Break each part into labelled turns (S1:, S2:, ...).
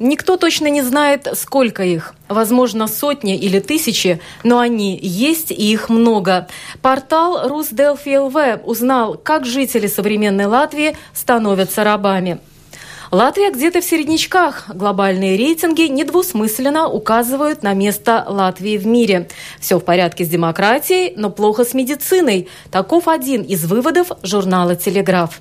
S1: Никто точно не знает, сколько их. Возможно, сотни или тысячи, но они есть и их много. Портал Русделфи ЛВ узнал, как жители современной Латвии становятся рабами. Латвия где-то в середнячках. Глобальные рейтинги недвусмысленно указывают на место Латвии в мире. Все в порядке с демократией, но плохо с медициной. Таков один из выводов журнала «Телеграф».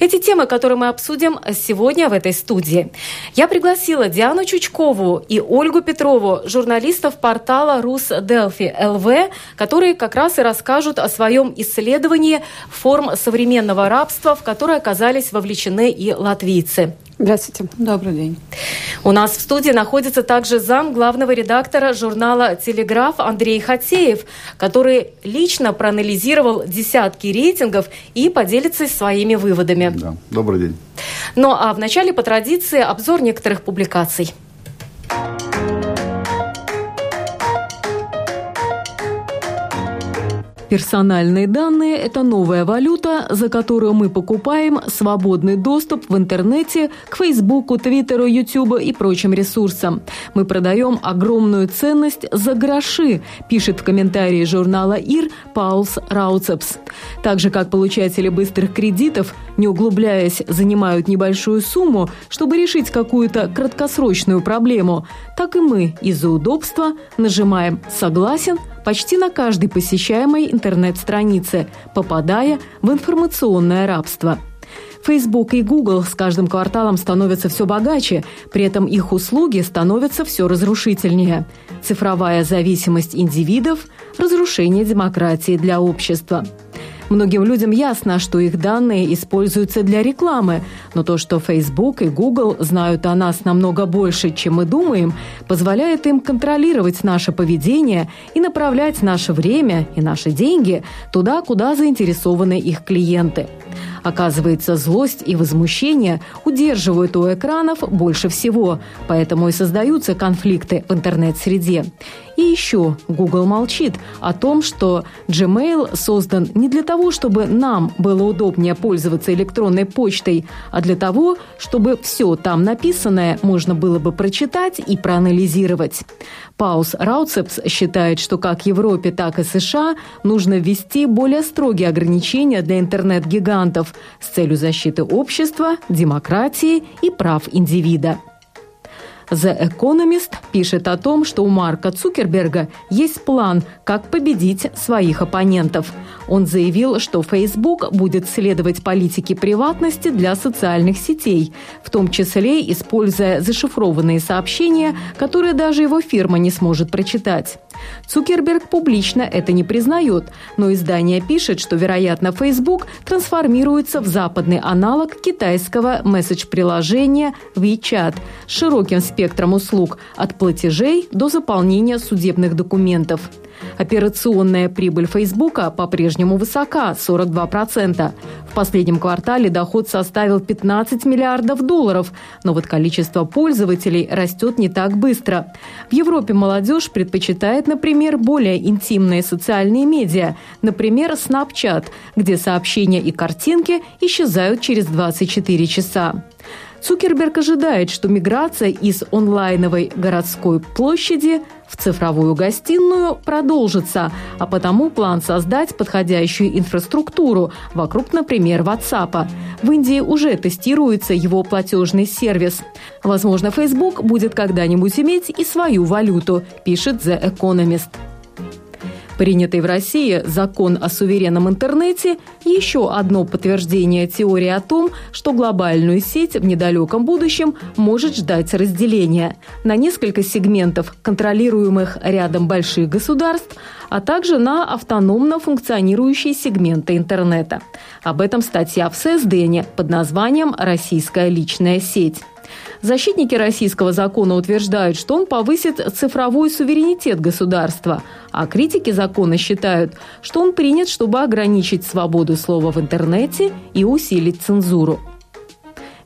S1: Эти темы, которые мы обсудим сегодня в этой студии. Я пригласила Диану Чучкову и Ольгу Петрову, журналистов портала Рус Делфи ЛВ, которые как раз и расскажут о своем исследовании форм современного рабства, в которое оказались вовлечены и латвийцы.
S2: Здравствуйте. Добрый день.
S1: У нас в студии находится также зам главного редактора журнала «Телеграф» Андрей Хатеев, который лично проанализировал десятки рейтингов и поделится своими выводами.
S3: Да. Добрый день.
S1: Ну а вначале по традиции обзор некоторых публикаций. Персональные данные – это новая валюта, за которую мы покупаем свободный доступ в интернете к Фейсбуку, Твиттеру, Ютубу и прочим ресурсам. Мы продаем огромную ценность за гроши, пишет в комментарии журнала ИР Паулс Рауцепс. Так же, как получатели быстрых кредитов, не углубляясь, занимают небольшую сумму, чтобы решить какую-то краткосрочную проблему, так и мы из-за удобства нажимаем «Согласен», почти на каждой посещаемой интернет-странице, попадая в информационное рабство. Facebook и Google с каждым кварталом становятся все богаче, при этом их услуги становятся все разрушительнее. Цифровая зависимость индивидов – разрушение демократии для общества – Многим людям ясно, что их данные используются для рекламы, но то, что Facebook и Google знают о нас намного больше, чем мы думаем, позволяет им контролировать наше поведение и направлять наше время и наши деньги туда, куда заинтересованы их клиенты. Оказывается, злость и возмущение удерживают у экранов больше всего, поэтому и создаются конфликты в интернет-среде. И еще Google молчит о том, что Gmail создан не для того, чтобы нам было удобнее пользоваться электронной почтой, а для того, чтобы все там написанное можно было бы прочитать и проанализировать. Паус Рауцепс считает, что как Европе, так и США нужно ввести более строгие ограничения для интернет-гигантов с целью защиты общества, демократии и прав индивида. The Economist пишет о том, что у Марка Цукерберга есть план, как победить своих оппонентов. Он заявил, что Facebook будет следовать политике приватности для социальных сетей, в том числе используя зашифрованные сообщения, которые даже его фирма не сможет прочитать. Цукерберг публично это не признает, но издание пишет, что, вероятно, Facebook трансформируется в западный аналог китайского месседж-приложения WeChat с широким спектром услуг от платежей до заполнения судебных документов. Операционная прибыль Фейсбука по-прежнему высока – 42%. В последнем квартале доход составил 15 миллиардов долларов, но вот количество пользователей растет не так быстро. В Европе молодежь предпочитает, например, более интимные социальные медиа, например, Snapchat, где сообщения и картинки исчезают через 24 часа. Цукерберг ожидает, что миграция из онлайновой городской площади в цифровую гостиную продолжится, а потому план создать подходящую инфраструктуру вокруг, например, WhatsApp. В Индии уже тестируется его платежный сервис. Возможно, Facebook будет когда-нибудь иметь и свою валюту, пишет The Economist. Принятый в России закон о суверенном интернете – еще одно подтверждение теории о том, что глобальную сеть в недалеком будущем может ждать разделения на несколько сегментов, контролируемых рядом больших государств, а также на автономно функционирующие сегменты интернета. Об этом статья в ССДНе под названием «Российская личная сеть». Защитники российского закона утверждают, что он повысит цифровой суверенитет государства, а критики закона считают, что он принят, чтобы ограничить свободу слова в интернете и усилить цензуру.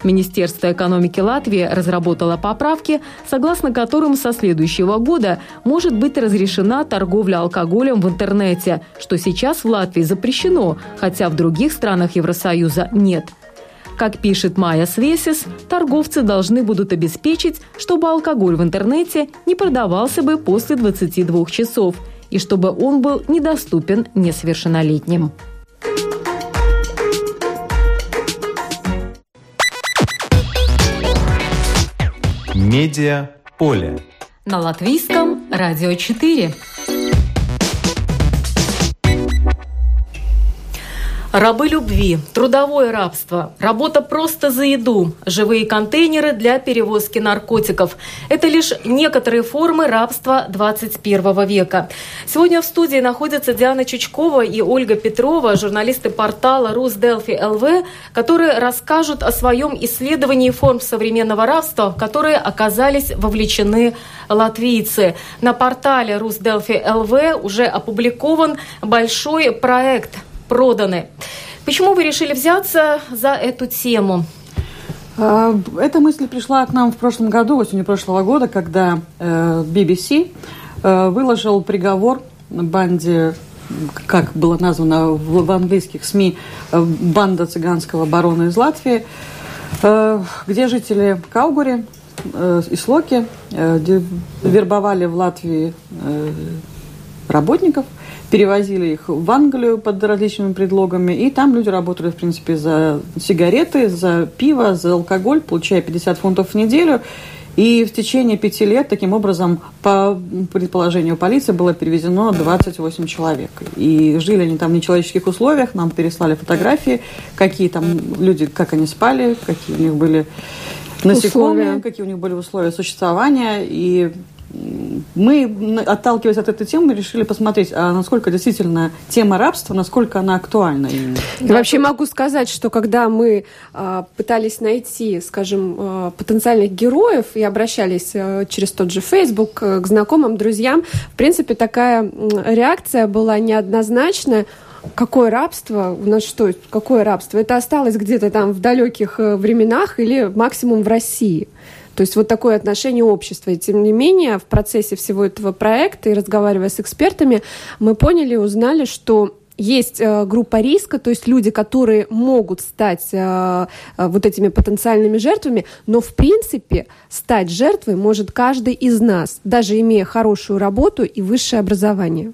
S1: Министерство экономики Латвии разработало поправки, согласно которым со следующего года может быть разрешена торговля алкоголем в интернете, что сейчас в Латвии запрещено, хотя в других странах Евросоюза нет. Как пишет Майя Свесис, торговцы должны будут обеспечить, чтобы алкоголь в интернете не продавался бы после 22 часов и чтобы он был недоступен несовершеннолетним.
S4: Медиа поле.
S1: На латвийском радио 4. Рабы любви, трудовое рабство, работа просто за еду, живые контейнеры для перевозки наркотиков. Это лишь некоторые формы рабства 21 века. Сегодня в студии находятся Диана Чучкова и Ольга Петрова, журналисты портала Русделфи ЛВ, которые расскажут о своем исследовании форм современного рабства, в которые оказались вовлечены латвийцы. На портале Русделфи ЛВ уже опубликован большой проект – проданы. Почему вы решили взяться за эту тему?
S2: А, эта мысль пришла к нам в прошлом году, осенью прошлого года, когда BBC э, э, выложил приговор банде, как было названо в английских СМИ, э, банда цыганского барона из Латвии, где жители Каугури и Слоки вербовали в Латвии работников – перевозили их в Англию под различными предлогами, и там люди работали, в принципе, за сигареты, за пиво, за алкоголь, получая 50 фунтов в неделю. И в течение пяти лет, таким образом, по предположению полиции, было перевезено 28 человек. И жили они там в нечеловеческих условиях, нам переслали фотографии, какие там люди, как они спали, какие у них были насекомые, условия. какие у них были условия существования. И мы, отталкиваясь от этой темы, решили посмотреть, а насколько действительно тема рабства, насколько она актуальна. Именно.
S3: Вообще могу сказать, что когда мы э, пытались найти, скажем, э, потенциальных героев и обращались э, через тот же Facebook э, к знакомым, друзьям, в принципе, такая реакция была неоднозначная. Какое рабство? У нас что? Какое рабство? Это осталось где-то там в далеких э, временах или максимум в России? То есть вот такое отношение общества. И тем не менее, в процессе всего этого проекта и разговаривая с экспертами, мы поняли, узнали, что есть э, группа риска, то есть люди, которые могут стать э, э, вот этими потенциальными жертвами, но в принципе стать жертвой может каждый из нас, даже имея хорошую работу и высшее образование.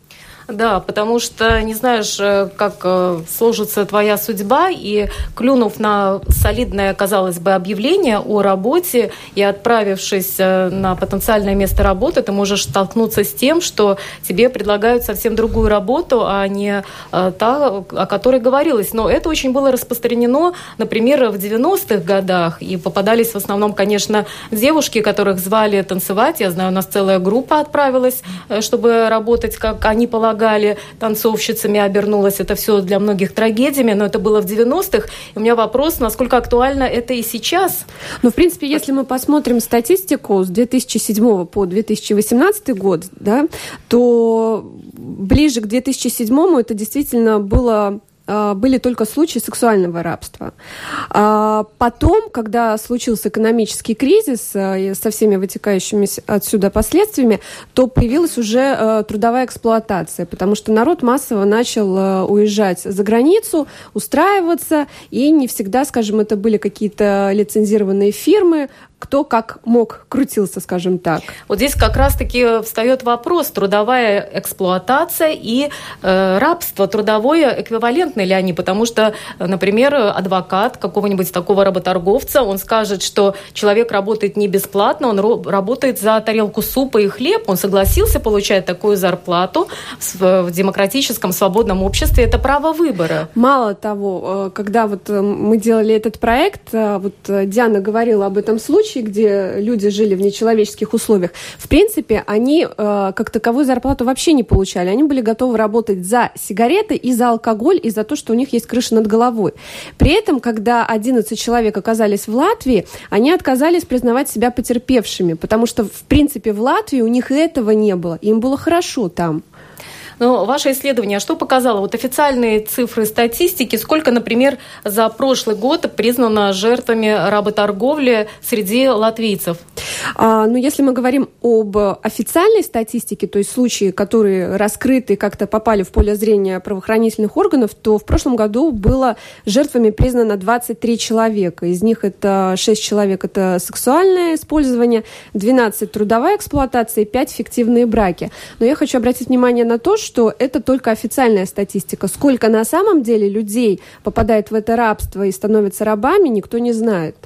S1: Да, потому что не знаешь, э, как э, сложится твоя судьба, и клюнув на солидное, казалось бы, объявление о работе и отправившись э, на потенциальное место работы, ты можешь столкнуться с тем, что тебе предлагают совсем другую работу, а не та, о которой говорилось. Но это очень было распространено, например, в 90-х годах, и попадались в основном, конечно, девушки, которых звали танцевать. Я знаю, у нас целая группа отправилась, чтобы работать, как они полагали помогали танцовщицами, обернулось это все для многих трагедиями, но это было в 90-х. И у меня вопрос, насколько актуально это и сейчас?
S3: Ну, в принципе, если мы посмотрим статистику с 2007 по 2018 год, да, то ближе к 2007 это действительно было были только случаи сексуального рабства. А потом, когда случился экономический кризис а, со всеми вытекающими отсюда последствиями, то появилась уже а, трудовая эксплуатация, потому что народ массово начал уезжать за границу, устраиваться, и не всегда, скажем, это были какие-то лицензированные фирмы, кто как мог крутился, скажем так.
S1: Вот здесь как раз-таки встает вопрос, трудовая эксплуатация и э, рабство трудовое эквивалентны ли они? Потому что, например, адвокат какого-нибудь такого работорговца, он скажет, что человек работает не бесплатно, он работает за тарелку супа и хлеб, он согласился получать такую зарплату в, демократическом свободном обществе, это право выбора.
S3: Мало того, э, когда вот э, мы делали этот проект, э, вот Диана говорила об этом случае, случаи, где люди жили в нечеловеческих условиях, в принципе, они э, как таковую зарплату вообще не получали. Они были готовы работать за сигареты и за алкоголь, и за то, что у них есть крыша над головой. При этом, когда 11 человек оказались в Латвии, они отказались признавать себя потерпевшими, потому что, в принципе, в Латвии у них этого не было. Им было хорошо там.
S1: Но ваше исследование что показало? Вот официальные цифры статистики, сколько, например, за прошлый год признано жертвами работорговли среди латвийцев?
S3: А, ну, если мы говорим об официальной статистике, то есть случаи, которые раскрыты, как-то попали в поле зрения правоохранительных органов, то в прошлом году было жертвами признано 23 человека. Из них это 6 человек – это сексуальное использование, 12 – трудовая эксплуатация и 5 – фиктивные браки. Но я хочу обратить внимание на то, что это только официальная статистика. Сколько на самом деле людей попадает в это рабство и становятся рабами, никто не знает.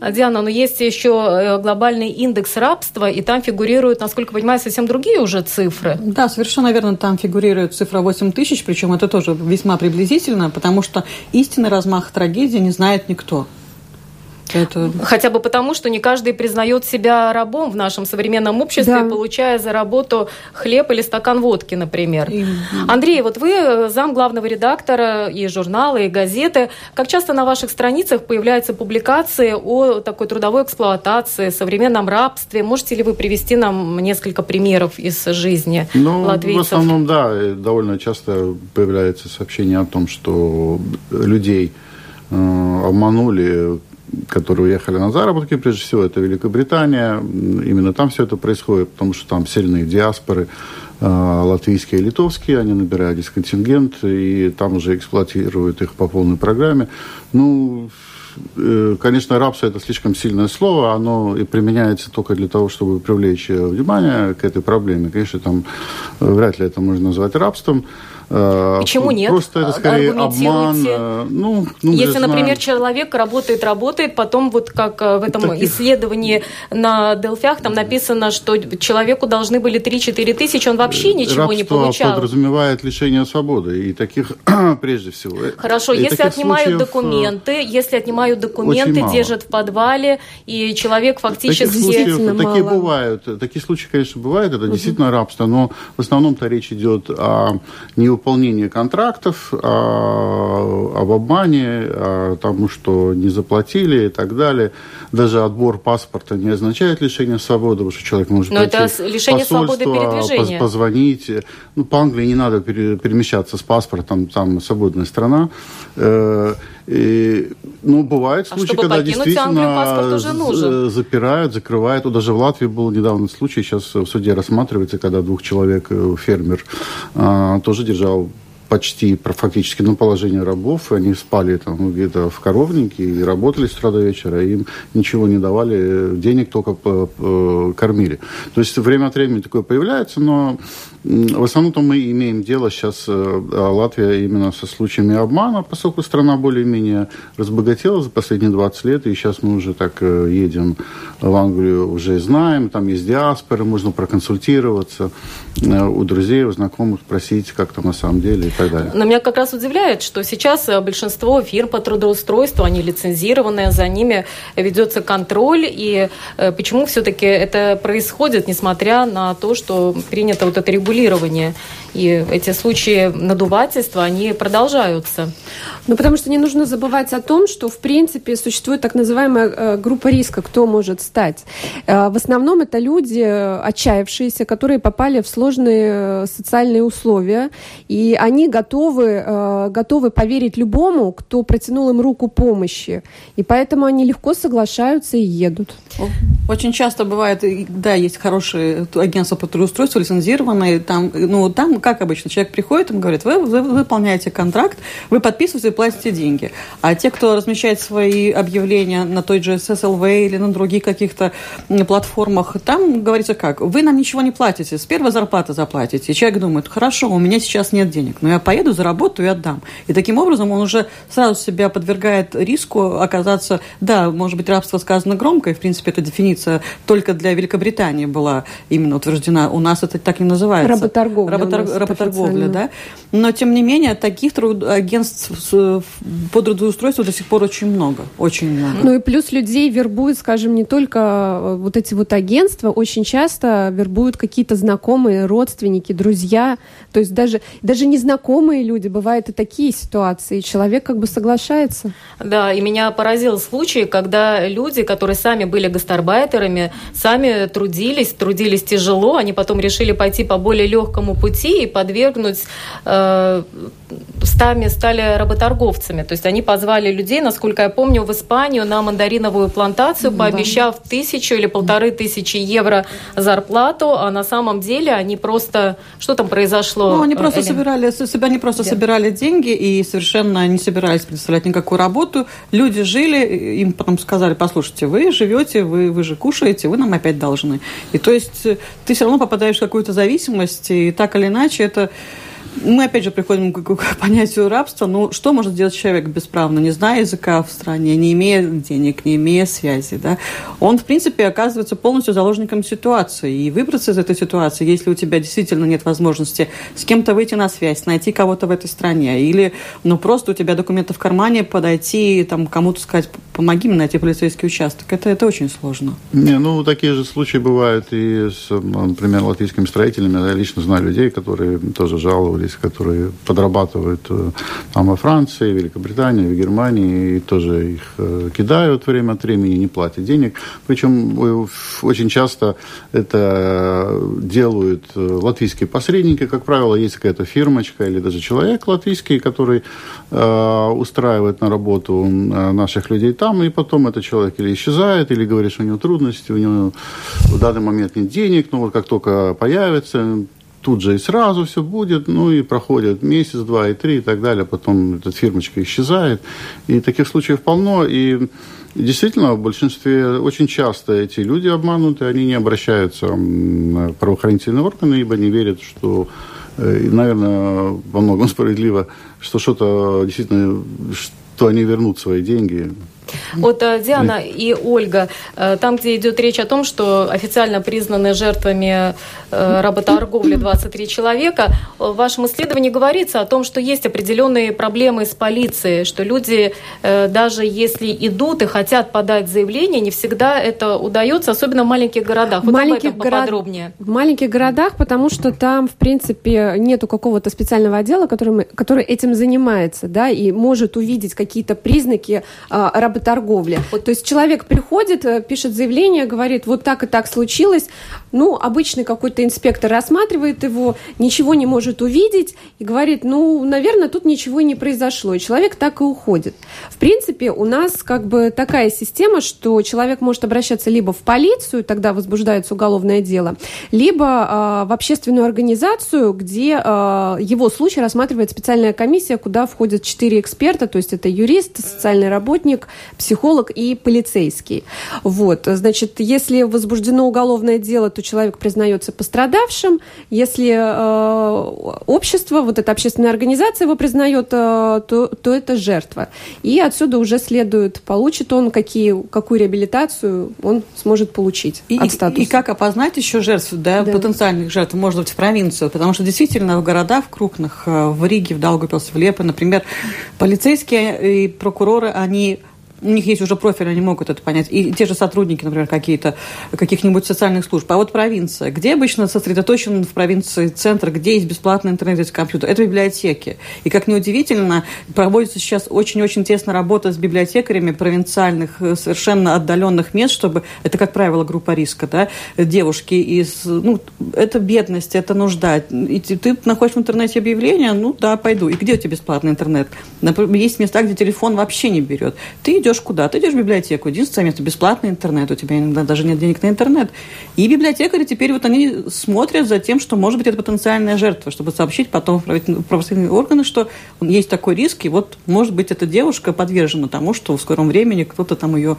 S1: Диана, но есть еще э, глобальный индекс рабства, и там фигурируют, насколько я понимаю, совсем другие уже цифры.
S2: Да, совершенно верно, там фигурирует цифра 8 тысяч, причем это тоже весьма приблизительно, потому что истинный размах трагедии не знает никто.
S1: Это... Хотя бы потому, что не каждый признает себя рабом в нашем современном обществе, да. получая за работу хлеб или стакан водки, например. И... Андрей, вот вы э, зам главного редактора и журнала, и газеты. Как часто на ваших страницах появляются публикации о такой трудовой эксплуатации, современном рабстве? Можете ли вы привести нам несколько примеров из жизни ну, латвийцев?
S5: В основном, да, довольно часто появляется сообщение о том, что людей э, обманули которые уехали на заработки, прежде всего, это Великобритания. Именно там все это происходит, потому что там сильные диаспоры э, латвийские и литовские, они набирают дисконтингент, и там уже эксплуатируют их по полной программе. Ну, э, конечно, рабство это слишком сильное слово, оно и применяется только для того, чтобы привлечь внимание к этой проблеме. Конечно, там э, вряд ли это можно назвать рабством.
S1: Э, Почему нет?
S5: Просто это скорее обман.
S1: Э, ну, ну, Если, например, человек работает, работает, потом вот как э, в этом Таких... исследовании на Делфях там написано, что человеку должны были 3-4 тысячи, он вообще ничего
S5: Рабство
S1: не получал.
S5: подразумевает лишение свободы, и таких прежде всего.
S1: Хорошо, и если отнимают документы, если отнимают документы, держат в подвале, и человек фактически... Таких
S5: случаев, такие бывают, такие случаи, конечно, бывают, это угу. действительно рабство, но в основном-то речь идет о не выполнение контрактов, о, об обмане, о тому, что не заплатили и так далее. Даже отбор паспорта не означает лишение свободы, потому что человек может
S1: Но это лишение свободы передвижения.
S5: позвонить. Ну, по Англии не надо перемещаться с паспортом, там свободная страна. Э, и, ну, бывают а случаи, когда действительно запирают, закрывают. Вот даже в Латвии был недавно случай, сейчас в суде рассматривается, когда двух человек, э, фермер, а, тоже держал почти фактически на положение рабов. Они спали там где-то в коровнике и работали с утра до вечера. Им ничего не давали, денег только кормили. То есть время от времени такое появляется, но в основном-то мы имеем дело сейчас, э, Латвия, именно со случаями обмана, поскольку страна более-менее разбогатела за последние 20 лет, и сейчас мы уже так э, едем в Англию, уже знаем, там есть диаспоры, можно проконсультироваться э, у друзей, у знакомых, спросить, как там на самом деле и так далее.
S1: Но меня как раз удивляет, что сейчас большинство фирм по трудоустройству, они лицензированные, за ними ведется контроль, и почему все-таки это происходит, несмотря на то, что принято вот это регулирование регулирования. И эти случаи надувательства, они продолжаются.
S3: Ну, потому что не нужно забывать о том, что, в принципе, существует так называемая э, группа риска, кто может стать. Э, в основном это люди, э, отчаявшиеся, которые попали в сложные социальные условия, и они готовы, готовы поверить любому, кто протянул им руку помощи. И поэтому они легко соглашаются и едут.
S2: Очень часто бывает, да, есть хорошие агентства по трудоустройству, лицензированные, там, ну, там, как обычно, человек приходит, им говорит, вы, вы выполняете контракт, вы подписываете и платите деньги. А те, кто размещает свои объявления на той же SSLV или на других каких-то платформах, там говорится как, вы нам ничего не платите, с первой зарплаты заплатите. И человек думает, хорошо, у меня сейчас нет денег, но я поеду, заработаю и отдам. И таким образом он уже сразу себя подвергает риску оказаться, да, может быть, рабство сказано громко, и, в принципе, эта дефиниция только для Великобритании была именно утверждена. У нас это так не называется.
S3: Работорговля. Работор...
S2: работорговля, да. Но, тем не менее, таких труд... агентств по трудоустройству до сих пор очень много. Очень много.
S3: Ну и плюс людей вербуют, скажем, не только э, вот эти вот агентства, очень часто вербуют какие-то знакомые, родственники, друзья. То есть даже, даже незнакомые люди, бывают и такие ситуации. Человек как бы соглашается.
S1: Да, и меня поразил случай, когда люди, которые сами были гастарбайтерами, сами трудились, трудились тяжело, они потом решили пойти по более легкому пути подвергнуть э, стами стали работорговцами. То есть они позвали людей, насколько я помню, в Испанию на мандариновую плантацию, да. пообещав тысячу или полторы тысячи евро зарплату, а на самом деле они просто... Что там произошло?
S2: Ну, они просто, Элин? собирали, они просто да. собирали деньги и совершенно не собирались представлять никакую работу. Люди жили, им потом сказали, послушайте, вы живете, вы, вы же кушаете, вы нам опять должны. И то есть э, ты все равно попадаешь в какую-то зависимость, и так или иначе это мы опять же приходим к, к понятию рабства. Ну, что может сделать человек бесправно, не зная языка в стране, не имея денег, не имея связи? Да? Он, в принципе, оказывается полностью заложником ситуации. И выбраться из этой ситуации, если у тебя действительно нет возможности с кем-то выйти на связь, найти кого-то в этой стране, или ну, просто у тебя документы в кармане, подойти там, кому-то сказать, помоги мне найти полицейский участок. Это, это очень сложно.
S5: Не, ну, такие же случаи бывают и с, например, латвийскими строителями. Я лично знаю людей, которые тоже жаловались специалисты, которые подрабатывают э, там во Франции, в Великобритании, в Германии, и тоже их э, кидают время от времени, не платят денег. Причем э, очень часто это делают латвийские посредники. Как правило, есть какая-то фирмочка или даже человек латвийский, который устраивает на работу наших людей там, и потом этот человек или исчезает, или говорит, что у него трудности, у него в данный момент нет денег, но вот как только появится, тут же и сразу все будет, ну и проходит месяц, два и три и так далее, потом эта фирмочка исчезает. И таких случаев полно, и Действительно, в большинстве очень часто эти люди обмануты, они не обращаются в правоохранительные органы, ибо не верят, что, э, наверное, во многом справедливо, что что-то действительно, что они вернут свои деньги.
S1: Вот э, Диана и Ольга, э, там, где идет речь о том, что официально признаны жертвами э, работорговли 23 человека, в вашем исследовании говорится о том, что есть определенные проблемы с полицией, что люди, даже если идут и хотят подать заявление, не всегда это удается, особенно в маленьких городах.
S3: Вот маленьких об этом поподробнее. Город... В маленьких городах, потому что там, в принципе, нету какого-то специального отдела, который, который этим занимается, да, и может увидеть какие-то признаки работорговли работорговли. Вот, то есть человек приходит, э, пишет заявление, говорит, вот так и так случилось. Ну, обычный какой-то инспектор рассматривает его, ничего не может увидеть и говорит, ну, наверное, тут ничего не произошло. И человек так и уходит. В принципе, у нас как бы такая система, что человек может обращаться либо в полицию, тогда возбуждается уголовное дело, либо э, в общественную организацию, где э, его случай рассматривает специальная комиссия, куда входят четыре эксперта, то есть это юрист, социальный работник, психолог и полицейский. Вот, значит, если возбуждено уголовное дело, то человек признается пострадавшим. Если э, общество, вот эта общественная организация его признает, э, то, то это жертва. И отсюда уже следует, получит он какие, какую реабилитацию он сможет получить
S2: и,
S3: от статуса.
S2: И, и как опознать еще жертв, да, да, потенциальных жертв, может быть, в провинцию, потому что действительно в городах в крупных, э, в Риге, в Даугавпилсе, в Лепе, например, полицейские и прокуроры, они у них есть уже профиль, они могут это понять. И те же сотрудники, например, какие-то, каких-нибудь социальных служб. А вот провинция, где обычно сосредоточен в провинции центр, где есть бесплатный интернет, есть компьютер? Это библиотеки. И, как неудивительно, проводится сейчас очень-очень тесная работа с библиотекарями провинциальных, э, совершенно отдаленных мест, чтобы, это, как правило, группа риска, да, девушки из, ну, это бедность, это нужда. И ты находишь в интернете объявление, ну, да, пойду. И где у тебя бесплатный интернет? Например, есть места, где телефон вообще не берет. Ты идешь куда? Ты идешь в библиотеку. Единственное место бесплатный интернет. У тебя иногда даже нет денег на интернет. И библиотекари теперь вот они смотрят за тем, что может быть это потенциальная жертва, чтобы сообщить потом в правоохранительные органы, что есть такой риск, и вот может быть эта девушка подвержена тому, что в скором времени кто-то там ее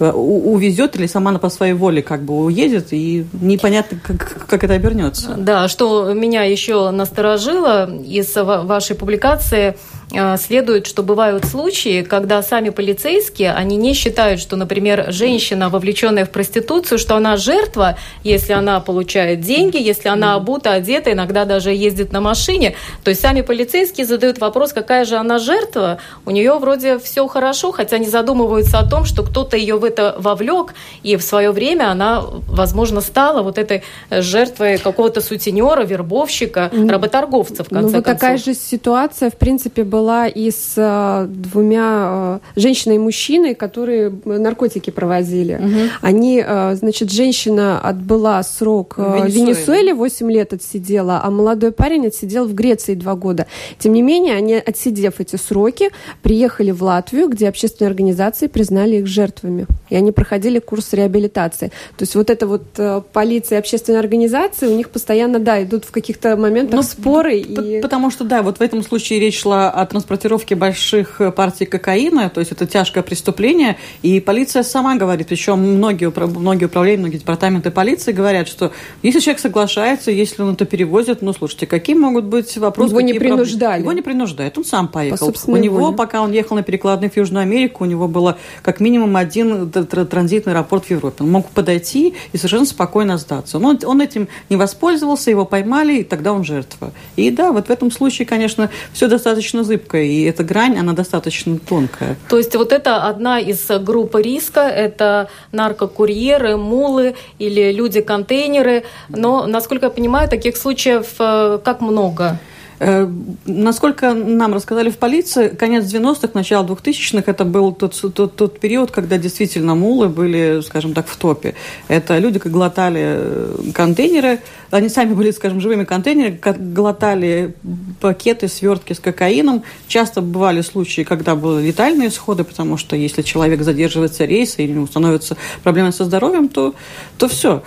S2: увезет или сама по своей воле как бы уедет, и непонятно, как, как это обернется.
S1: Да, что меня еще насторожило из вашей публикации – э, следует, что бывают случаи, когда сами полицейские, они не считают, что, например, женщина, вовлеченная в проституцию, что она жертва, если она получает деньги, если она обута, одета, иногда даже ездит на машине. То есть сами полицейские задают вопрос, какая же она жертва. У нее вроде все хорошо, хотя не задумываются о том, что кто-то ее в это вовлек, и в свое время она, возможно, стала вот этой жертвой какого-то сутенера, вербовщика, работорговца, в конце ну, вот
S3: концов. такая же ситуация, в принципе, была и с э, двумя э, женщиной и мужчиной, которые наркотики провозили. Угу. Они, э, значит, женщина отбыла срок в Венесуэле, 8 лет отсидела, а молодой парень отсидел в Греции 2 года. Тем не менее, они, отсидев эти сроки, приехали в Латвию, где общественные организации признали их жертвами. И они проходили курс реабилитации. То есть вот эта вот полиция и общественные организации, у них постоянно, да, идут в каких-то моментах ну, споры. И...
S2: Потому что, да, вот в этом случае речь шла о транспортировке больших партий кокаина, то есть это тяжкое преступление, и полиция сама говорит, причем многие, многие управления, многие департаменты полиции говорят, что если человек соглашается, если он это перевозит, ну, слушайте, какие могут быть вопросы?
S3: Его не принуждали.
S2: Проблемы? Его не принуждают, он сам поехал. По у него, воле. пока он ехал на перекладной в Южную Америку, у него было как минимум один транзитный аэропорт в Европе. Он мог подойти и совершенно спокойно сдаться. Но он, этим не воспользовался, его поймали, и тогда он жертва. И да, вот в этом случае, конечно, все достаточно зыбко, и эта грань, она достаточно тонкая.
S1: То есть вот это одна из групп риска, это наркокурьеры, мулы или люди-контейнеры, но, насколько я понимаю, таких случаев э, как много?
S2: Э, насколько нам рассказали в полиции, конец 90-х, начало 2000-х, это был тот, тот, тот период, когда действительно мулы были, скажем так, в топе. Это люди, как глотали э, контейнеры, они сами были, скажем, живыми контейнерами, глотали пакеты, свертки с кокаином. Часто бывали случаи, когда были летальные исходы, потому что если человек задерживается рейса или становятся проблемы со здоровьем, то, то все.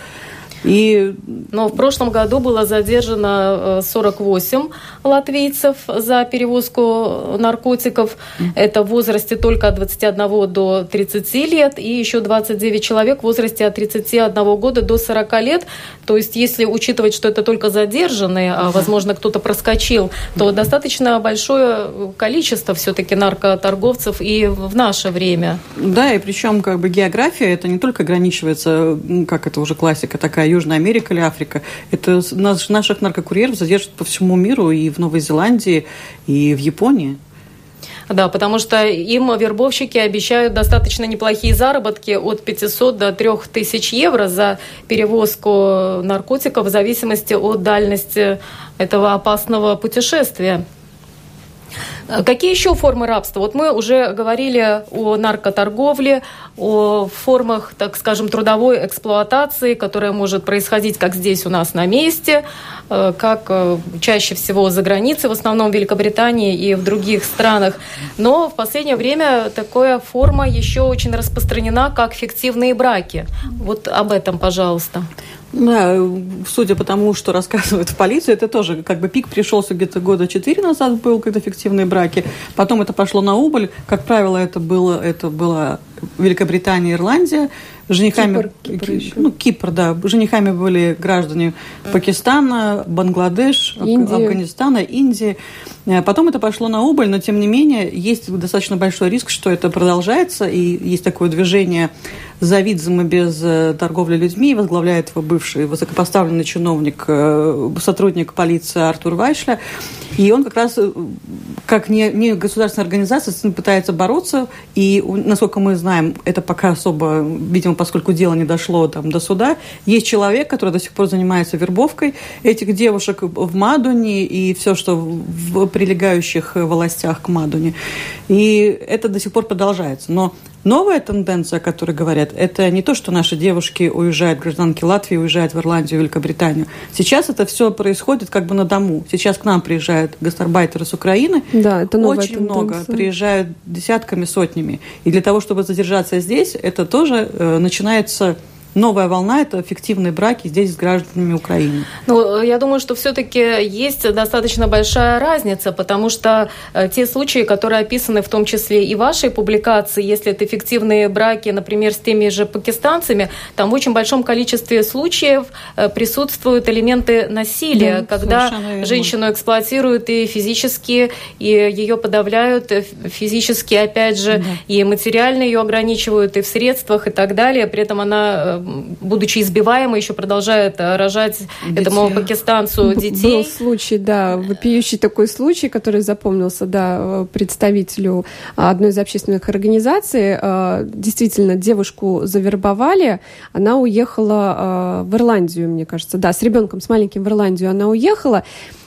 S1: И... Но в прошлом году было задержано 48 э, латвийцев за перевозку наркотиков. Это в возрасте только от 21 до 30 лет, и еще 29 человек в возрасте от 31 года до 40 лет. То есть, если учитывать, что это только задержанные, а, возможно, кто-то проскочил, то достаточно большое количество все-таки наркоторговцев и в наше время.
S2: Да, и причем как бы география, это не только ограничивается, как это уже классика такая, Южная Америка или Африка. Это наш, наших наркокурьеров задержат по всему миру и в Новой Зеландии, и в Японии.
S1: Да, потому что им вербовщики обещают достаточно неплохие заработки от 500 до 3000 евро за перевозку наркотиков в зависимости от дальности этого опасного путешествия. Какие еще формы рабства? Вот мы уже говорили о наркоторговле, о формах, так скажем, трудовой эксплуатации, которая может происходить как здесь у нас на месте, э, как э, чаще всего за границей, в основном в Великобритании и в других странах. Но в последнее время такая форма еще очень распространена, как фиктивные браки. Вот об этом, пожалуйста.
S2: Да, судя по тому, что рассказывают в полиции, это тоже как бы пик пришелся где-то года четыре назад был, когда фиктивные браки. Потом это пошло на убыль. Как правило, это было, это была Великобритания, Ирландия. Женихами, Кипр, Кипр еще. ну, Кипр, да. Женихами были граждане Пакистана, Бангладеш, Индия. Афганистана, Индии. Э, потом это пошло на убыль, но тем не менее есть достаточно большой риск, что это продолжается, и есть такое движение за Видзема без э, торговли людьми, возглавляет его бывший высокопоставленный чиновник, э, сотрудник полиции Артур Вайшля. И он как раз, как не, не государственная организация, пытается бороться. И, насколько мы знаем, это пока особо, видимо, поскольку дело не дошло там, до суда, есть человек, который до сих пор занимается вербовкой этих девушек в Мадуне и все, что в прилегающих властях к Мадуне. И это до сих пор продолжается. Но Новая тенденция, о которой говорят, это не то, что наши девушки уезжают, гражданки Латвии уезжают в Ирландию, Великобританию. Сейчас это все происходит как бы на дому. Сейчас к нам приезжают гастарбайтеры с Украины.
S3: Да, это новая
S2: Очень тенденция. много. Приезжают десятками, сотнями. И для того, чтобы задержаться здесь, это тоже э, начинается новая волна – это фиктивные браки здесь с гражданами Украины.
S1: Ну, я думаю, что все-таки есть достаточно большая разница, потому что э, те случаи, которые описаны в том числе и вашей публикации, если это фиктивные браки, например, с теми же пакистанцами, там в очень большом количестве случаев э, присутствуют элементы насилия, да, когда женщину эксплуатируют и физически, и ее подавляют э, физически, опять же, да. и материально ее ограничивают, и в средствах, и так далее. При этом она будучи избиваемой, еще продолжает э, рожать детей. этому пакистанцу детей.
S3: Был случай, да, вопиющий такой случай, который запомнился, да, представителю одной из общественных организаций. Э, действительно, девушку завербовали, она уехала в Ирландию, мне кажется, да, с ребенком, с маленьким в Ирландию она уехала,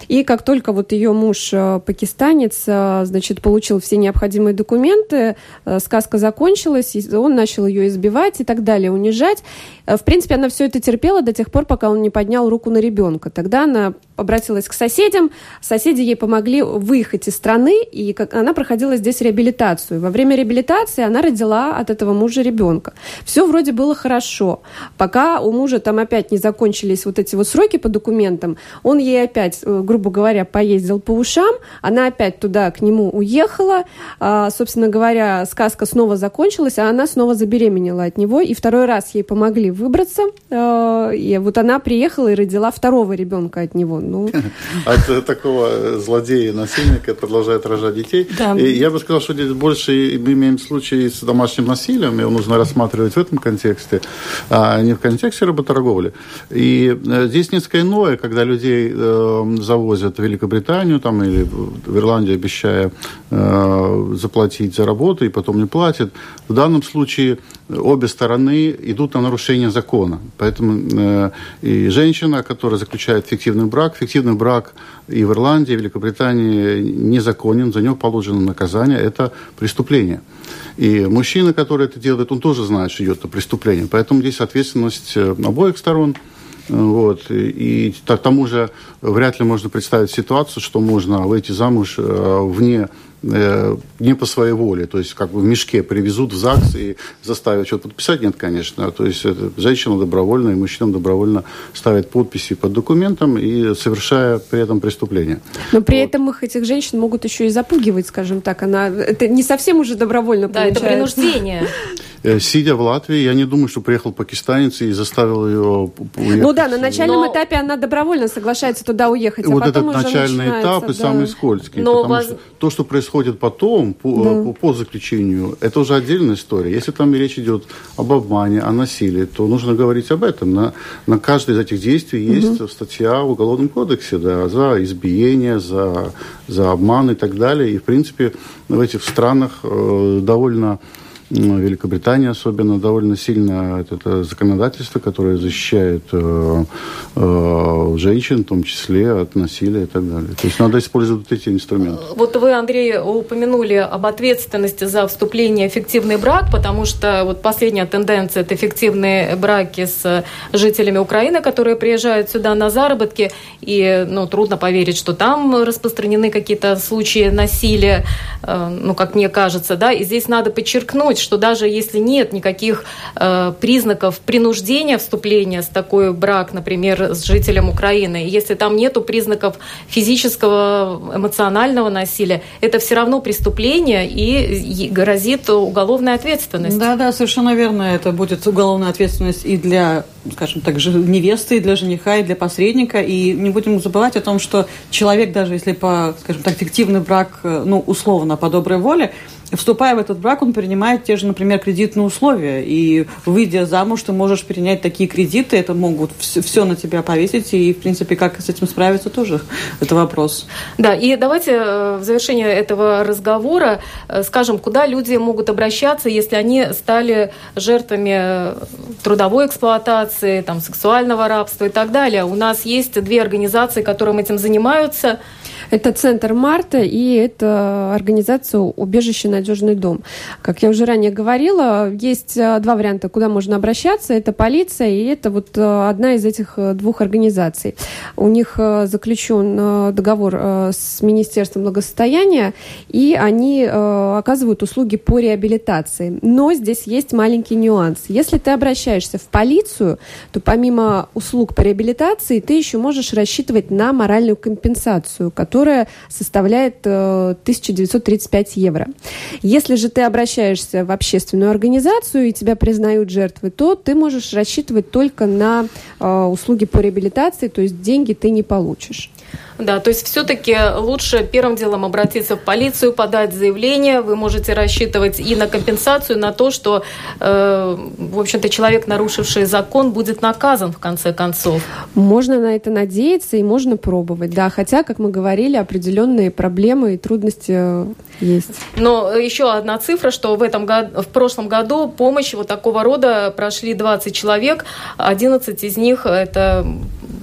S3: и как только вот ее муж пакистанец, значит, получил все необходимые документы, сказка закончилась, он начал ее избивать и так далее, унижать. Э, в принципе, она все это терпела до тех пор, пока он не поднял руку на ребенка. Тогда она обратилась к соседям, соседи ей помогли выехать из страны, и она проходила здесь реабилитацию. Во время реабилитации она родила от этого мужа ребенка. Все вроде было хорошо. Пока у мужа там опять не закончились вот эти вот сроки по документам, он ей опять, э, грубо говоря, поездил по ушам, она опять туда к нему уехала, а, собственно говоря, сказка снова закончилась, а она снова забеременела от него, и второй раз ей помогли выбраться, э, и вот она приехала и родила второго ребенка от него. Ну...
S5: От такого злодея, насильника продолжает рожать детей. Да. И я бы сказал, что здесь больше мы имеем случаи с домашним насилием, его нужно рассматривать в этом контексте, а не в контексте работорговли. И э, здесь несколько иное, когда людей э, завозят в Великобританию там, или в Ирландию, обещая э, заплатить за работу, и потом не платят. В данном случае обе стороны идут на нарушение закона. Поэтому э, и женщина, которая заключает фиктивный брак, фиктивный брак и в Ирландии, и в Великобритании незаконен, за него положено наказание, это преступление. И мужчина, который это делает, он тоже знает, что идет это преступление. Поэтому здесь ответственность э, обоих сторон. Вот. И, к тому же вряд ли можно представить ситуацию, что можно выйти замуж э, вне Э, не по своей воле, то есть как бы в мешке привезут в ЗАГС и заставят что-то подписать, нет, конечно. То есть это женщина добровольно и мужчина добровольно ставят подписи под документом и совершая при этом преступление.
S3: Но при вот. этом их этих женщин могут еще и запугивать, скажем так. Она это не совсем уже добровольно
S1: да,
S3: получается.
S1: это принуждение.
S5: Э, сидя в Латвии, я не думаю, что приехал пакистанец и заставил ее
S3: уехать. Ну да, на начальном Но... этапе она добровольно соглашается туда уехать, а
S5: вот этот начальный этап да. и самый скользкий. Но потому вас... что то, что происходит потом, по, да. по, по заключению, это уже отдельная история. Если там речь идет об обмане, о насилии, то нужно говорить об этом. На, на каждое из этих действий есть угу. статья в Уголовном кодексе да, за избиение, за, за обман и так далее. И, в принципе, в этих странах э, довольно Великобритания особенно довольно сильно это законодательство, которое защищает э, э, женщин, в том числе от насилия и так далее. То есть надо использовать эти инструменты.
S1: Вот вы, Андрей, упомянули об ответственности за вступление в эффективный брак, потому что вот последняя тенденция – это эффективные браки с жителями Украины, которые приезжают сюда на заработки, и ну, трудно поверить, что там распространены какие-то случаи насилия, э, ну, как мне кажется, да, и здесь надо подчеркнуть, что даже если нет никаких э, признаков принуждения вступления с такой брак, например, с жителем Украины, если там нету признаков физического, эмоционального насилия, это все равно преступление и грозит уголовная ответственность.
S2: Да, да, совершенно верно. Это будет уголовная ответственность и для, скажем так, невесты, для жениха, и для посредника. И не будем забывать о том, что человек, даже если по, скажем так, фиктивный брак, э, ну, условно, по доброй воле, вступая в этот брак, он принимает те же, например, кредитные условия. И выйдя замуж, ты можешь принять такие кредиты, это могут все, на тебя повесить. И, в принципе, как с этим справиться, тоже это вопрос.
S1: Да, и давайте э, в завершение этого разговора э, скажем, куда люди могут обращаться, если они стали жертвами трудовой эксплуатации, там, сексуального рабства и так далее. У нас есть две организации, которые этим занимаются –
S3: Это Центр Марта и это организация «Убежище. Надежный дом». Как я уже ранее говорила, есть э, два варианта, куда можно обращаться. Это полиция и это вот э, одна из этих э, двух организаций. У них заключен договор с Министерством благосостояния, и они оказывают услуги по реабилитации. Но здесь есть маленький нюанс. Если ты обращаешься в полицию, то помимо услуг по реабилитации ты еще можешь рассчитывать на моральную компенсацию, которая составляет 1935 евро. Если же ты обращаешься в общественную организацию и тебя признают жертвой, то ты можешь рассчитывать только на э, услуги по реабилитации, то есть деньги ты не получишь.
S1: Да, то есть все-таки лучше первым делом обратиться в полицию, подать заявление. Вы можете рассчитывать и на компенсацию, на то, что, э, в общем-то, человек, нарушивший закон, будет наказан в конце концов.
S3: Можно на это надеяться и можно пробовать, да. Хотя, как мы говорили, определенные проблемы и трудности э, есть.
S1: Но еще одна цифра, что в, этом году, в прошлом году помощь вот такого рода прошли 20 человек, 11 из них это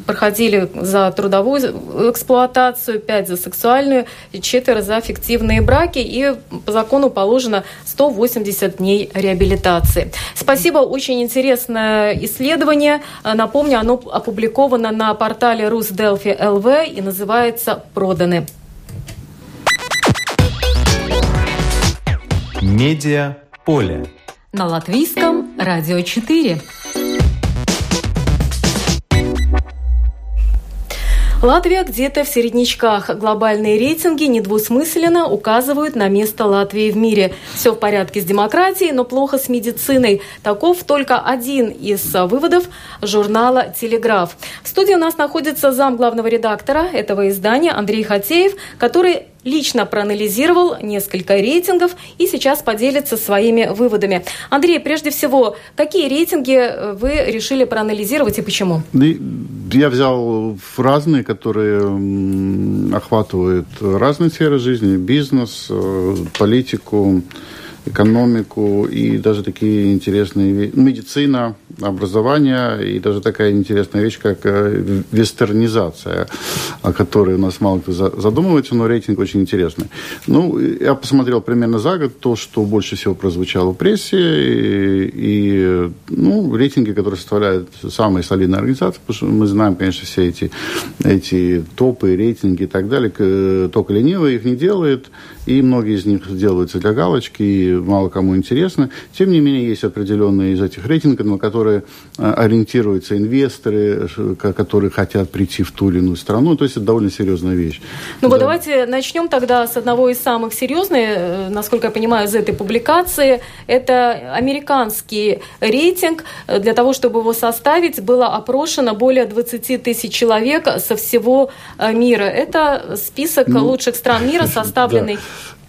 S1: проходили за трудовую эксплуатацию, 5 за сексуальную, и четверо за фиктивные браки. И по закону положено 180 дней реабилитации. Спасибо, очень интересное исследование. Напомню, оно опубликовано на портале Русделфи ЛВ и называется «Проданы».
S4: Медиа поле.
S1: На латвийском радио 4. Латвия где-то в середнячках. Глобальные рейтинги недвусмысленно указывают на место Латвии в мире. Все в порядке с демократией, но плохо с медициной. Таков только один из выводов журнала «Телеграф». В студии у нас находится зам главного редактора этого издания Андрей Хатеев, который лично проанализировал несколько рейтингов и сейчас поделится своими выводами. Андрей, прежде всего, какие рейтинги э, вы решили проанализировать и почему?
S5: Я взял разные, которые охватывают разные сферы жизни, бизнес, э, политику, экономику и даже такие интересные медицина, образование и даже такая интересная вещь, как э, вестернизация, о которой у нас мало кто задумывается, но рейтинг очень интересный. Ну, я посмотрел примерно за год то, что больше всего прозвучало в прессе, и, и ну, рейтинги, которые составляют самые солидные организации, потому что мы знаем, конечно, все эти, эти топы, рейтинги и так далее, только ленивый их не делает, и многие из них делаются для галочки, и мало кому интересно. Тем не менее, есть определенные из этих рейтингов, на которые э, ориентируются инвесторы, которые хотят прийти в ту или иную страну. То есть это довольно серьезная вещь.
S1: Ну да. вот давайте начнем тогда с одного из самых серьезных, э, насколько я понимаю, из этой публикации. Это американский рейтинг. Для того, чтобы его составить, было опрошено более 20 тысяч человек со всего э, мира. Это список ну, лучших стран мира, составленный да.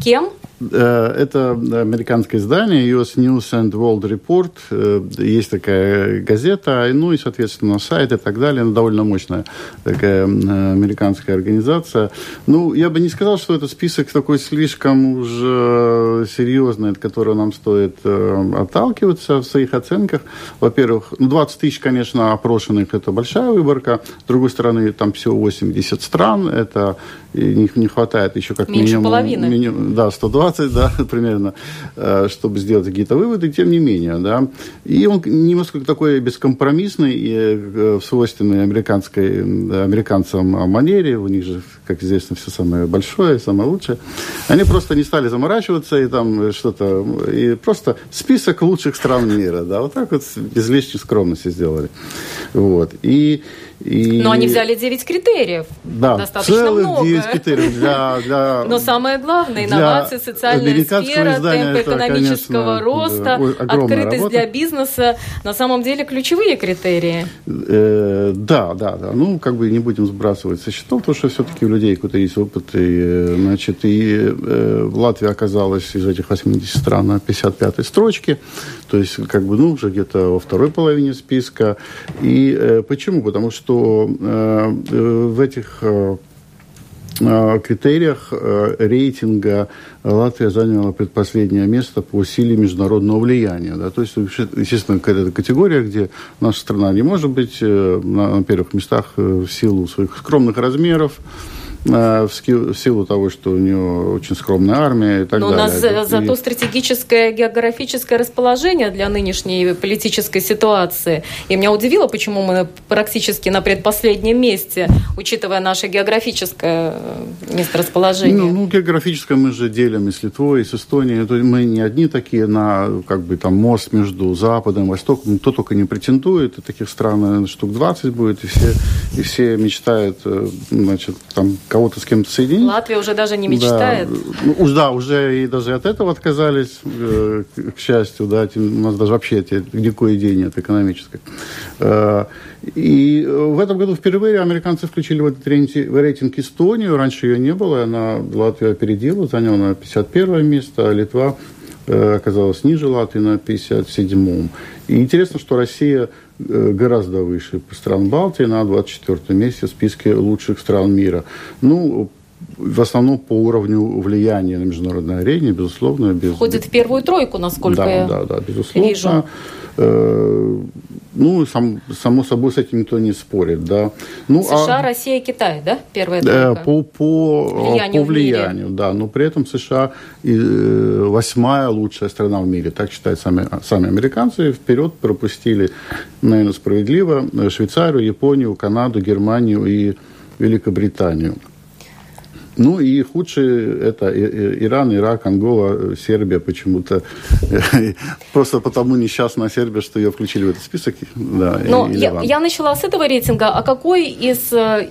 S1: Кем?
S5: Э, это американское издание US News and World Report. Э, есть такая газета, ну и, соответственно, сайт и так далее. Она довольно мощная такая американская организация. Ну, я бы не сказал, что этот список такой слишком уже серьезный, от которого нам стоит э, отталкиваться в своих оценках. Во-первых, ну, 20 тысяч, конечно, опрошенных – это большая выборка. С другой стороны, там всего 80 стран. Это не, не хватает еще как
S1: Меньше
S5: минимум...
S1: половины.
S5: Минимум, да, 120 20, да, примерно, э, чтобы сделать какие-то выводы, тем не менее, да. И он немножко такой бескомпромиссный и э, в свойственной американской, американцам манере, у них же, как известно, все самое большое, самое лучшее. Они просто не стали заморачиваться и там что-то, и просто список лучших стран мира, да, вот так вот без лишней скромности сделали. Вот. И
S1: и... Но они взяли 9 критериев.
S5: Да,
S1: достаточно целых много.
S5: 9 критериев для, для...
S1: Но самое главное, инновации, социальная сфера, темп экономического конечно, роста, открытость работа. для бизнеса. На самом деле ключевые критерии.
S5: Э, да, да, да. Ну, как бы не будем сбрасывать со счетов, потому что все-таки у людей какой-то есть опыт. И, э, значит, и э, Латвия оказалась из этих 80 стран на 55-й строчке. То есть, как бы, ну, уже где-то во второй половине списка. И э, почему? Потому что э, э, в этих э, критериях рейтинга Латвия заняла предпоследнее место по силе международного влияния. Да? То есть, естественно, какая-то категория, где наша страна не может быть на первых местах в силу своих скромных размеров, в силу того, что у нее очень скромная армия и так
S1: Но
S5: далее.
S1: Но у нас за, зато стратегическое географическое расположение для нынешней политической ситуации. И меня удивило, почему мы практически на предпоследнем месте, учитывая наше географическое э, месторасположение.
S5: Ну, ну географическое мы же делим и с Литвой, и с Эстонией. То мы не одни такие на как бы там мост между Западом и Востоком. Кто только не претендует. И таких стран, наверное, штук 20 будет. И все, и все мечтают, э, значит, там кого-то с кем-то соединить.
S1: Латвия уже даже не мечтает. Да,
S5: ну, да уже и даже от этого отказались, э, к счастью. Да, у нас даже вообще никакой идеи нет экономической. Э, и в этом году впервые американцы включили в этот рейтинг Эстонию. Раньше ее не было. Она Латвию опередила, заняла на 51 место, а Литва э, оказалась ниже Латвии на 57-м. И интересно, что Россия э, гораздо выше стран Балтии, на 24 месте в списке лучших стран мира. Ну, в основном по уровню влияния на международной арене, безусловно. Без...
S1: Входит в первую тройку, насколько да, я
S5: да, да, безусловно.
S1: вижу.
S5: Э, ну, сам, само собой, с этим никто не спорит, да. Ну,
S1: США, а, Россия, Китай, да? Первая тройка?
S5: По, по влиянию, по влиянию да. Но при этом США э, восьмая лучшая страна в мире, так считают сами, сами американцы. Вперед пропустили, наверное, справедливо, Швейцарию, Японию, Канаду, Германию и Великобританию. Ну и худшие это Иран, Ирак, Ангола, Сербия почему-то. Просто потому несчастная Сербия, что ее включили в этот список. Да,
S1: Но я, я начала с этого рейтинга. А какой из э,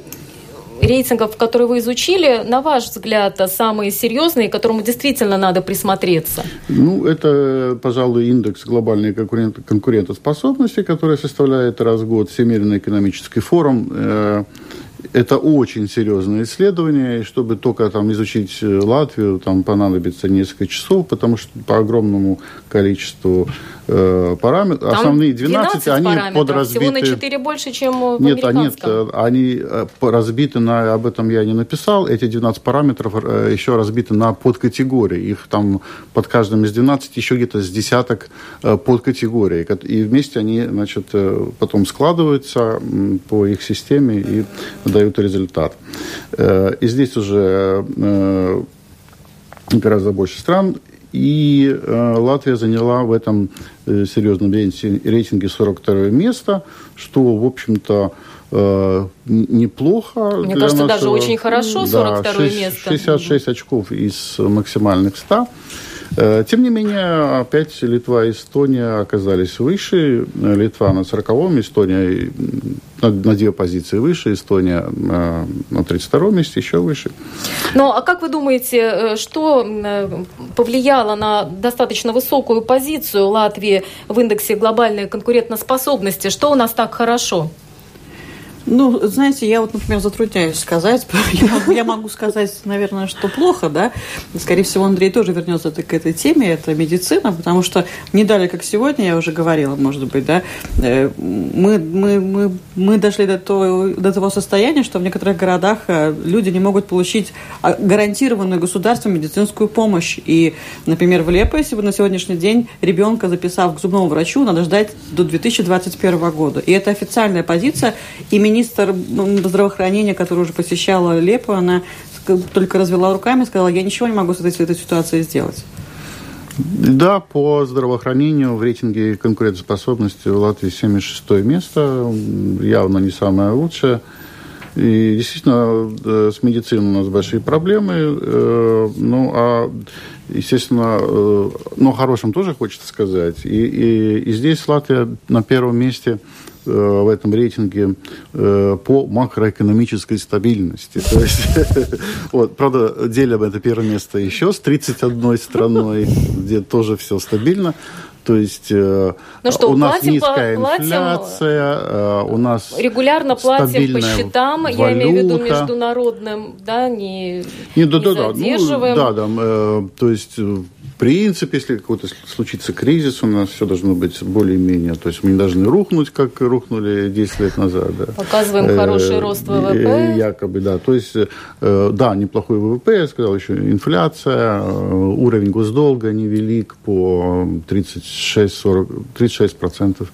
S1: рейтингов, которые вы изучили, на ваш взгляд, самые серьезные, к которому действительно надо присмотреться?
S5: Ну, это, пожалуй, индекс глобальной конкурентоспособности, который составляет раз в год Всемирный экономический форум. Это очень серьезное исследование, и чтобы только там изучить э, Латвию, там понадобится несколько часов, потому что по огромному количеству э, параметров, основные 12, 12 они подразбиты...
S1: Всего на 4 больше, чем в
S5: Нет, нет, э, они э, разбиты на, об этом я не написал, эти 12 параметров еще разбиты на подкатегории, их там под каждым из 12 еще где-то с десяток подкатегорий, и вместе они, значит, потом складываются по их системе и дают результат. Э, и здесь уже э, гораздо больше стран. И э, Латвия заняла в этом серьезном рейтинге 42 место, что, в общем-то, неплохо.
S1: Мне кажется, нашего, даже очень хорошо, 42 да, 6, место.
S5: 66 очков из максимальных 100. Э, тем не менее, опять Литва и Эстония оказались выше. Литва на 40-м, Эстония на, две позиции выше, Эстония на, на 32-м месте еще выше.
S1: Ну, а как вы думаете, э, что э, повлияло на достаточно высокую позицию Латвии в индексе глобальной конкурентоспособности? Что у нас так хорошо?
S2: Ну, знаете, я вот, например, затрудняюсь сказать. Я, могу сказать, наверное, что плохо, да. Скорее всего, Андрей тоже вернется к этой теме, это медицина, потому что не далее, как сегодня, я уже говорила, может быть, да, э, мы, мы, мы, мы дошли до того, до того состояния, что в некоторых городах э, люди не могут получить а, гарантированную государством медицинскую помощь. И, например, в Лепосе на сегодняшний день ребенка, записав к зубному врачу, надо ждать до 2021 года. И это официальная позиция. И министр здравоохранения, которая уже посещала Лепу, она только развела руками и сказала, я ничего не могу с этой, с этой ситуацией сделать.
S5: Да, по здравоохранению в рейтинге конкурентоспособности в Латвии 76 место, явно не самое лучшее. И действительно, э, с медициной у нас большие проблемы. Э, ну, а, естественно, э, но хорошим тоже хочется сказать. И, и, и здесь Латвия на первом месте – в этом рейтинге по макроэкономической стабильности. То есть, вот, правда, делим это первое место еще с 31 страной, где тоже все стабильно. То есть э, ну что, у нас низкая по, инфляция, у нас
S1: регулярно платим по счетам, валюта. я имею в виду международным, да, не,
S5: не, да, не да, задерживаем. Ну, да, да, то есть принципе, если какой-то случится кризис, у нас все должно быть более-менее, то есть мы не должны рухнуть, как рухнули 10 лет назад. Да.
S1: Показываем хороший рост ВВП.
S5: Якобы, да. То есть, да, неплохой ВВП, я сказал, еще инфляция, уровень госдолга невелик по 36-40, 36%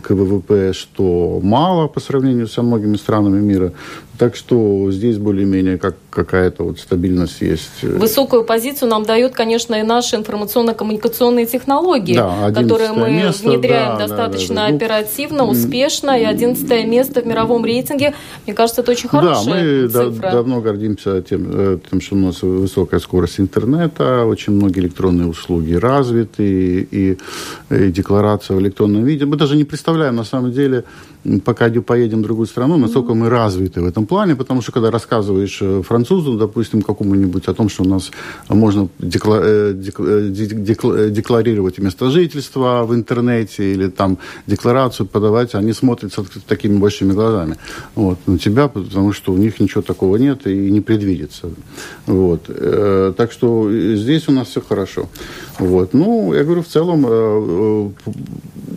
S5: к ВВП, что мало по сравнению со многими странами мира. Так что здесь более-менее как какая-то вот стабильность есть.
S1: Высокую позицию нам дает, конечно, и наши информационно-коммуникационные технологии, да, которые мы место, внедряем да, достаточно да, да, оперативно, успешно. И 11 место в мировом рейтинге, мне кажется, это очень хорошая Да, мы цифра.
S5: давно гордимся тем, э, тем, что у нас высокая скорость интернета, очень многие электронные услуги развиты, и, и декларация в электронном виде. Мы даже не представляем, на самом деле, пока поедем в другую страну, насколько мы развиты в этом плане, потому что когда рассказываешь э, французу, допустим, какому-нибудь о том, что у нас можно э, э, декларировать место жительства в интернете или там декларацию подавать, они смотрят с такими большими глазами вот, на тебя, потому что у них ничего такого нет и не предвидится. Вот. Так что здесь у нас все хорошо. Вот. Ну, я говорю, в целом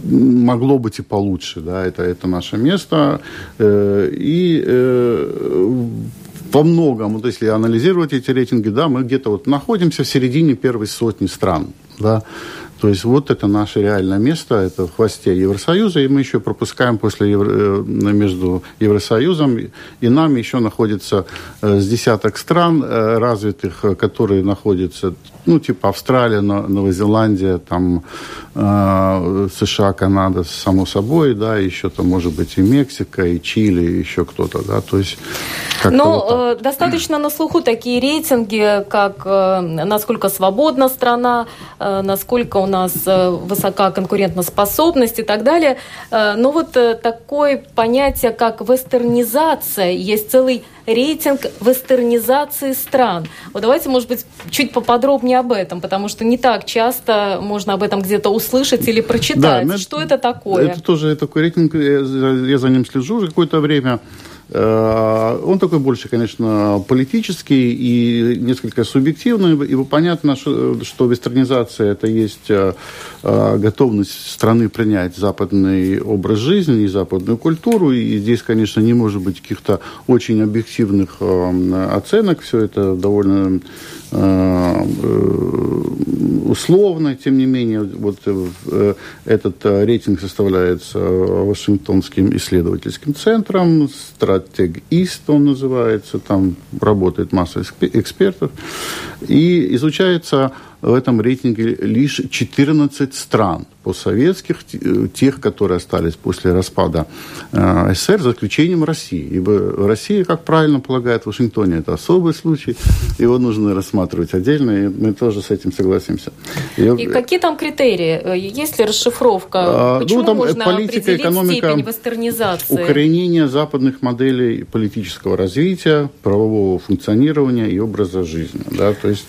S5: могло быть и получше, да, это, это наше место. Э, и э, во многом, вот если анализировать эти рейтинги, да, мы где-то вот находимся в середине первой сотни стран, да, то есть вот это наше реальное место, это в хвосте Евросоюза, и мы еще пропускаем после Евро... Э, между Евросоюзом и нами еще находится с десяток стран развитых, которые находятся ну, типа Австралия, Новая Зеландия, там э, США, Канада, само собой, да, еще там, может быть, и Мексика, и Чили, и еще кто-то, да, то есть...
S1: Ну, вот э, достаточно на слуху такие рейтинги, как э, насколько свободна страна, э, насколько у нас э, высока конкурентоспособность и так далее. Э, но вот э, такое понятие, как вестернизация, есть целый рейтинг вестернизации стран. Вот давайте, может быть, чуть поподробнее об этом, потому что не так часто можно об этом где-то услышать или прочитать. Да, что это, это такое?
S5: Это тоже такой рейтинг, я за ним слежу уже какое-то время. Э, он такой больше, конечно, политический и несколько субъективный. И понятно, что, вестернизация – это есть э, э, готовность страны принять западный образ жизни и западную культуру. И здесь, конечно, не может быть каких-то очень объективных оценок. Все это довольно условно, тем не менее, вот этот рейтинг составляется Вашингтонским исследовательским центром, Стратег Ист он называется, там работает масса экспертов, и изучается в этом рейтинге лишь 14 стран постсоветских, тех, которые остались после распада э, СССР, за исключением России. Ибо Россия, как правильно полагает в Вашингтоне, это особый случай, его нужно рассматривать отдельно, и мы тоже с этим согласимся.
S1: И, и какие там критерии? Есть ли расшифровка? А, Почему ну, там можно политика, экономика?
S5: Укоренение западных моделей политического развития, правового функционирования и образа жизни. Да? То есть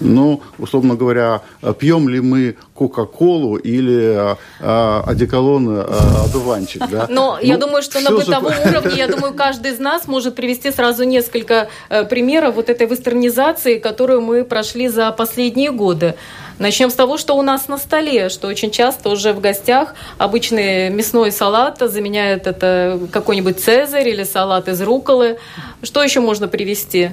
S5: но, условно говоря, пьем ли мы Кока-Колу или а, а, одеколон а, одуванчик, да?
S1: Но ну, я думаю, что на бытовом же... уровне, я думаю, каждый из нас может привести сразу несколько э, примеров вот этой вестернизации, которую мы прошли за последние годы. Начнем с того, что у нас на столе, что очень часто уже в гостях обычный мясной салат заменяет это какой-нибудь цезарь или салат из руколы. Что еще можно привести?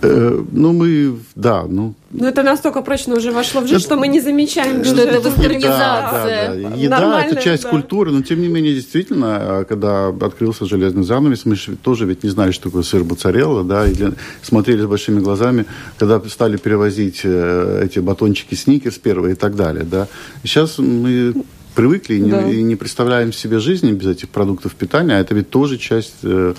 S5: Э, ну, мы, да, ну...
S3: Ну, это настолько прочно уже вошло в жизнь, это, что мы не замечаем,
S1: что это вестернизация.
S5: Да, да, да. Еда – это часть да. культуры, но, тем не менее, действительно, когда открылся железный занавес, мы же тоже ведь не знали, что такое сыр моцарелла, да, или смотрели с большими глазами, когда стали перевозить э, эти батончики сникерс первые и так далее, да. Сейчас мы привыкли и, да. не, и не представляем себе жизни без этих продуктов питания, а это ведь тоже часть э,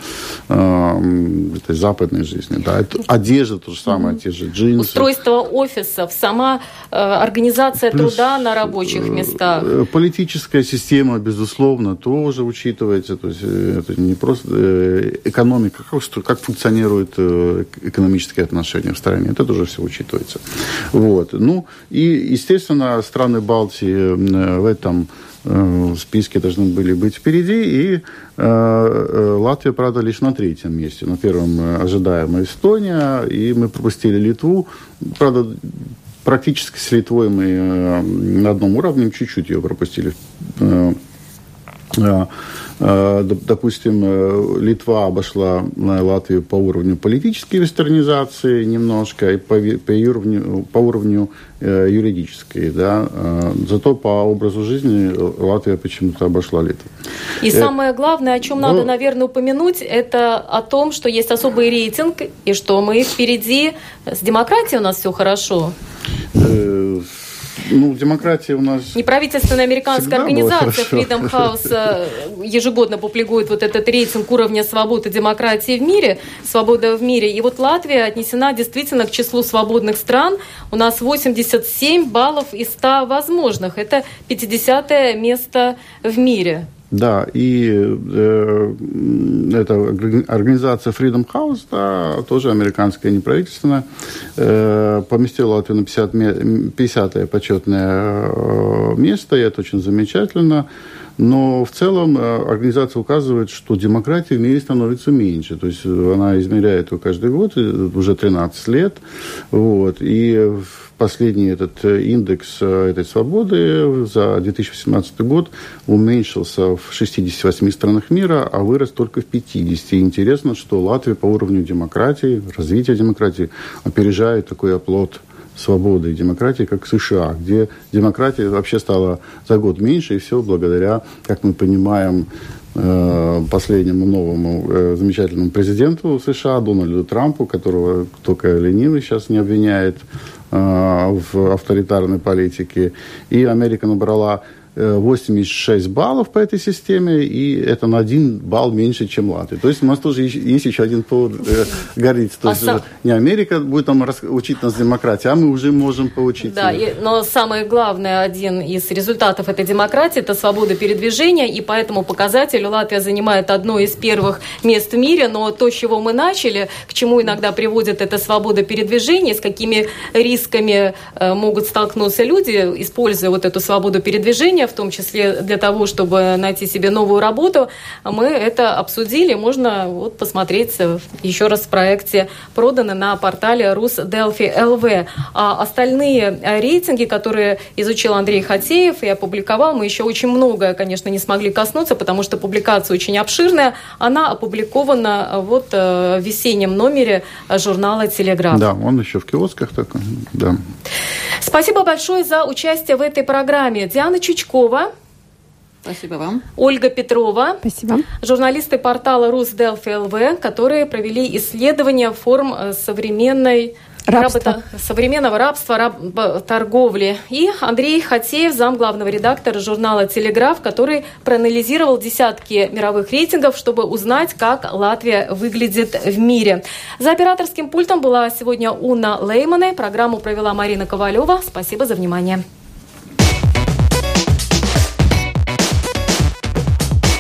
S5: э, этой западной жизни. Да? Это одежда то же самое, mm-hmm. те же джинсы.
S1: Устройство офисов, сама э, организация Плюс, труда на рабочих э, местах.
S5: Э, политическая система, безусловно, тоже учитывается. То есть э, это не просто э, экономика, как, как функционируют э, экономические отношения в стране, это тоже все учитывается. Вот. Ну и, естественно, страны Балтии э, в этом в списке должны были быть впереди, и э, э, Латвия, правда, лишь на третьем месте. На первом ожидаемая Эстония, и мы пропустили Литву. Правда, практически с Литвой мы на одном уровне, чуть-чуть ее пропустили Э, допустим, э, Литва обошла э, Латвию по уровню политической вестернизации немножко и по, по уровню, по уровню юридической, да. Зато по образу жизни Латвия почему-то обошла Литву.
S1: И самое главное, о чем ну, надо, наверное, упомянуть, это о том, что есть особый рейтинг и что мы впереди с демократией у нас все хорошо.
S5: Ну, демократия у нас...
S1: Неправительственная американская организация Freedom House э, ежегодно публикует вот этот рейтинг уровня свободы демократии в мире, свобода в мире. И вот Латвия отнесена действительно к числу свободных стран. У нас 87 баллов из 100 возможных. Это 50 место в мире.
S5: Да, и э, эта организация Freedom House, да, тоже американская неправительственная, э, поместила Латвию на 50, 50-е почетное э, место, и это очень замечательно. Но в целом э, организация указывает, что демократии в мире становится меньше. То есть она измеряет ее каждый год, э, уже 13 лет. Вот, и последний этот э, индекс э, этой свободы за 2018 год уменьшился в 68 странах мира, а вырос только в 50. И интересно, что Латвия по уровню демократии, развития демократии опережает такой оплот свободы и демократии, как США, где демократия вообще стала за год меньше, и все благодаря, как мы понимаем, э, последнему новому замечательному президенту США, Дональду Трампу, которого только ленивый сейчас не обвиняет в авторитарной политике. И Америка набрала 86 э, баллов по этой системе, и это на один балл меньше, чем Латвия. То есть у нас тоже есть еще один повод э, гордиться. То а есть сам... не Америка будет там учить нас демократии, а мы уже можем поучить.
S1: Да, и, но самое главное, один из результатов этой демократии – это свобода передвижения, и по этому показателю Латвия занимает одно из первых мест в мире, но то, с чего мы начали, к чему иногда приводит эта свобода передвижения, с какими рисками э, могут столкнуться люди, используя вот эту свободу передвижения, в том числе для того, чтобы найти себе новую работу, мы это обсудили. Можно вот посмотреть еще раз в проекте продано на портале Русделфи ЛВ. А остальные рейтинги, которые изучил Андрей Хатеев и опубликовал, мы еще очень многое, конечно, не смогли коснуться, потому что публикация очень обширная. Она опубликована вот э, в весеннем номере журнала «Телеграф».
S5: Да, он еще в киосках такой, да.
S1: Спасибо большое за участие в этой программе. Диана Чучкова.
S2: Спасибо вам.
S1: Ольга Петрова.
S3: Спасибо.
S1: Журналисты портала Русделфи ЛВ, которые провели исследование форм э, современной Рабство. современного рабства, раб, торговли. И Андрей Хатеев, зам главного редактора журнала «Телеграф», который проанализировал десятки мировых рейтингов, чтобы узнать, как Латвия выглядит в мире. За операторским пультом была сегодня Уна Леймане. Программу провела Марина Ковалева. Спасибо за внимание.